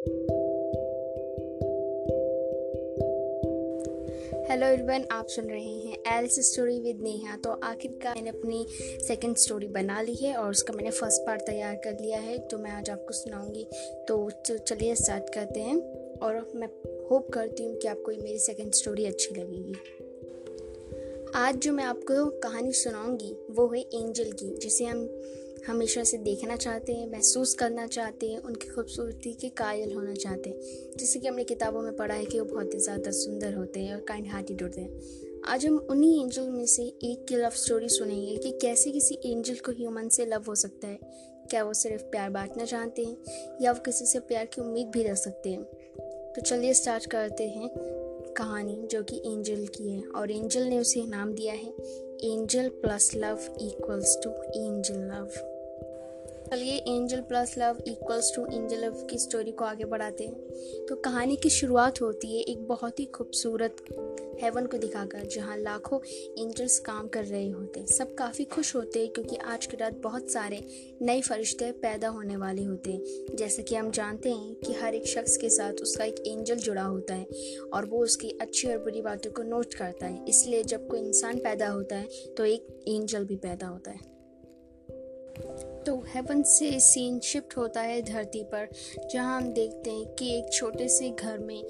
Hello everyone आप सुन रहे हैं एल्स स्टोरी विद नेहा तो आखिरकार मैंने अपनी सेकंड स्टोरी बना ली है और उसका मैंने फ़र्स्ट पार्ट तैयार कर लिया है। तो मैं आज आपको सुनाऊँगी। तो चलिए स्टार्ट करते हैं और मैं होप करती हूँ कि आपको मेरी सेकंड स्टोरी अच्छी लगेगी। आज जो मैं आपको कहानी सुनाऊँगी, वो है एंजल की, जिसे हम हमेशा से देखना चाहते हैं, महसूस करना चाहते हैं, उनकी खूबसूरती के कायल होना चाहते हैं। जैसे कि हमने किताबों में पढ़ा है कि वो बहुत ही ज़्यादा सुंदर होते हैं और काइंड हार्टेड होते हैं। आज हम उन्हीं एंजल में से एक की लव स्टोरी सुनेंगे कि कैसे किसी एंजल को ह्यूमन से लव हो सकता है। क्या वो सिर्फ़ प्यार बांटना चाहते हैं या वो किसी से प्यार की उम्मीद भी रख सकते हैं? तो चलिए स्टार्ट करते हैं। कहानी जो कि एंजल की है और एंजल ने उसे नाम दिया है angel plus love equals to angel love. चलिए, angel plus love equals to angel love की स्टोरी को आगे बढ़ाते हैं। तो कहानी की शुरुआत होती है एक बहुत ही खूबसूरत हेवन को दिखाकर, जहाँ लाखों एंजल्स काम कर रहे होते। सब काफ़ी खुश होते, क्योंकि आज की रात बहुत सारे नए फरिश्ते पैदा होने वाले होते। हैं जैसे कि हम जानते हैं कि हर एक शख्स के साथ उसका एक एंजल जुड़ा होता है, और वो उसकी अच्छी और बुरी बातों को नोट करता है। इसलिए जब कोई इंसान पैदा होता है तो एक एंजल भी पैदा होता है। तो हेवन से सीन शिफ्ट होता है धरती पर, जहाँ हम देखते हैं कि एक छोटे से घर में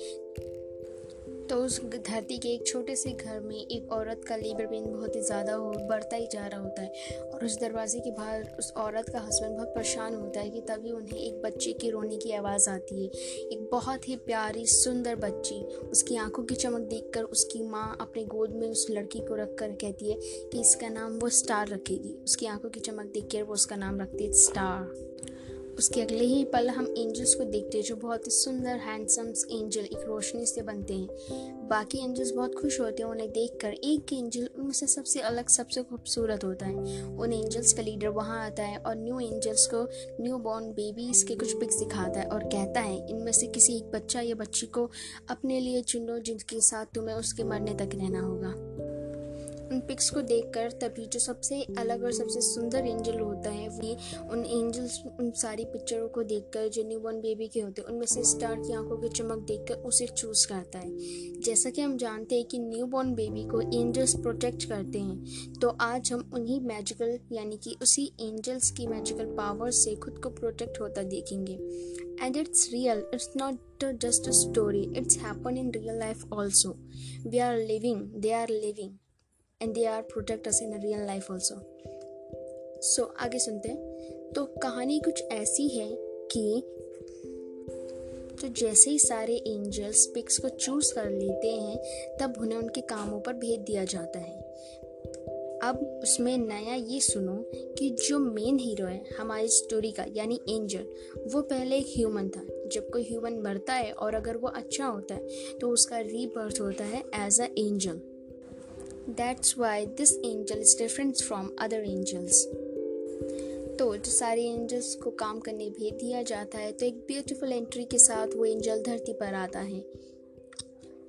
तो उस धरती के एक छोटे से घर में एक औरत का लेबर पेन बहुत ही ज़्यादा हो, बढ़ता ही जा रहा होता है। और उस दरवाजे के बाहर उस औरत का हस्बैंड बहुत परेशान होता है कि तभी उन्हें एक बच्चे की रोने की आवाज़ आती है। एक बहुत ही प्यारी, सुंदर बच्ची, उसकी आँखों की चमक देखकर उसकी माँ अपने गोद में उस लड़की को रख कर कहती है कि इसका नाम वो स्टार रखेगी। उसकी आँखों की चमक देख कर वो उसका नाम रखती है स्टार उसके अगले ही पल हम एंजल्स को देखते हैं, जो बहुत ही सुंदर हैंडसम एंजल एक रोशनी से बनते हैं। बाकी एंजल्स बहुत खुश होते हैं, उन्हें देखकर एक एंजल उनमें से सबसे अलग, सबसे खूबसूरत होता है। उन एंजल्स का लीडर वहाँ आता है और न्यू एंजल्स को न्यू बॉर्न बेबीज के कुछ पिक्स दिखाता है और कहता है, इनमें से किसी एक बच्चा या बच्ची को अपने लिए चुनो, जिनके साथ तुम्हें उसके मरने तक रहना होगा। उन पिक्स को देखकर तभी जो सबसे अलग और सबसे सुंदर एंजल होता है वो उन एंजल्स, उन सारी पिक्चरों को देखकर जो न्यू बॉर्न बेबी के होते हैं, उनमें से स्टार की आँखों की चमक देखकर उसे चूज़ करता है। जैसा कि हम जानते हैं कि न्यू बॉर्न बेबी को एंजल्स प्रोटेक्ट करते हैं तो आज हम उन्हीं मैजिकल यानी कि उसी एंजल्स की मैजिकल पावर से खुद को प्रोटेक्ट होता देखेंगे। And it's real, it's not just a story, it's happened in real life also. We are living, they are living. And they are protect us in real life also so आगे सुनते हैं। तो कहानी कुछ ऐसी है कि तो जैसे ही सारे एंजल्स पिक्स को चूज़ कर लेते हैं, तब उन्हें उनके कामों पर भेज दिया जाता है। अब उसमें नया ये सुनो कि जो मेन हीरो है, हमारी स्टोरी का, यानी एंजल वो पहले एक ह्यूमन था। जब कोई ह्यूमन मरता है और अगर वो अच्छा होता है तो उसका रीबर्थ होता है as a angel that's why this angel is different from other angels तो जो सारे एंजल्स को काम करने भेज दिया जाता है तो एक ब्यूटीफुल एंट्री के साथ वो एंजल धरती पर आता है।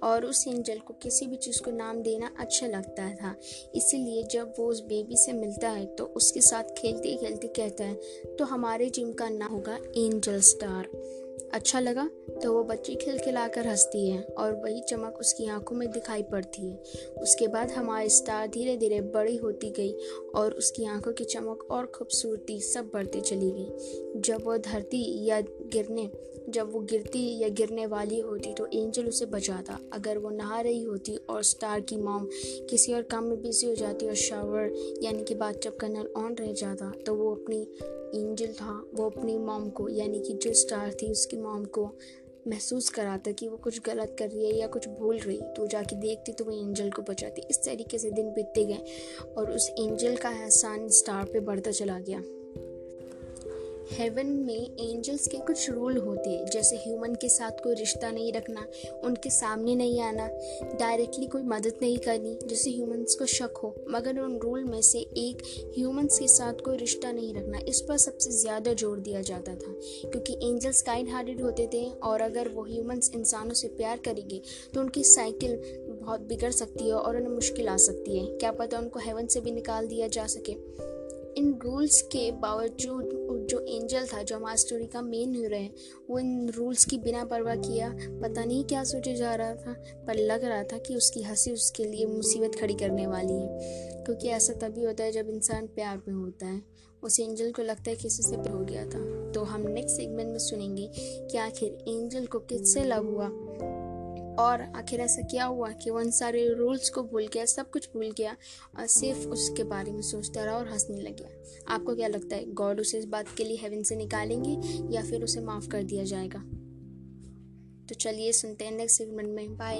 और उस एंजल को किसी भी चीज़ को नाम देना अच्छा लगता था। इसीलिए जब वो उस बेबी से मिलता है तो उसके साथ खेलते खेलते कहता है तो हमारे जिम का नाम होगा एंजल स्टार अच्छा लगा तो वो बच्ची खिलखिलाकर हंसती है और वही चमक उसकी आँखों में दिखाई पड़ती है। उसके बाद हमारी स्टार धीरे धीरे बड़ी होती गई और उसकी आँखों की चमक और खूबसूरती सब बढ़ती चली गई। जब वो धरती या गिरने, जब वो गिरती या गिरने वाली होती तो एंजल उसे बचाता। अगर वो नहा रही होती और स्टार की मॉम किसी और काम में बिज़ी हो जाती और शावर यानी कि बात जब करना ऑन रह जाता तो वो अपनी एंजल था, वो अपनी मॉम को यानी कि जो स्टार थी उसकी मॉम को महसूस कराता कि वो कुछ गलत कर रही है या कुछ भूल रही तो जाके देखती तो वो एंजल को बचाती। इस तरीके से दिन बीतते गए और उस एंजल का एहसान स्टार पे बढ़ता चला गया। हेवन में एंजल्स के कुछ रूल होते हैं। जैसे ह्यूमन के साथ कोई रिश्ता नहीं रखना, उनके सामने नहीं आना, डायरेक्टली कोई मदद नहीं करनी जैसे ह्यूमंस को शक हो। मगर उन रूल में से एक, ह्यूमंस के साथ कोई रिश्ता नहीं रखना। इस पर सबसे ज़्यादा ज़ोर दिया जाता था, क्योंकि एंजल्स काइंड हार्टेड होते थे, और अगर वो ह्यूमंस इंसानों से प्यार करेंगे तो उनकी साइकिल बहुत बिगड़ सकती है और उन्हें मुश्किल आ सकती है। क्या पता उनको हेवन से भी निकाल दिया जा सके। इन रूल्स के बावजूद जो एंजल था, जो हमारी स्टोरी का मेन हीरो है, वो इन रूल्स की बिना परवाह किया, पता नहीं क्या सोचे जा रहा था, पर लग रहा था कि उसकी हँसी उसके लिए मुसीबत खड़ी करने वाली है। क्योंकि ऐसा तभी होता है जब इंसान प्यार में होता है। उस एंजल को लगता है किसी से हो गया था। तो हम नेक्स्ट सेगमेंट में सुनेंगे कि आखिर एंजल को किससे लव हुआ? और आखिर ऐसा क्या हुआ कि वो उन सारे रूल्स को भूल गया, सब कुछ भूल गया और सिर्फ़ उसके बारे में सोचता रहा और हंसने लग गया। आपको क्या लगता है गॉड उसे इस बात के लिए हेवन से निकालेंगे या फिर उसे माफ़ कर दिया जाएगा? तो चलिए सुनते हैं नेक्स्ट सेगमेंट में। बाय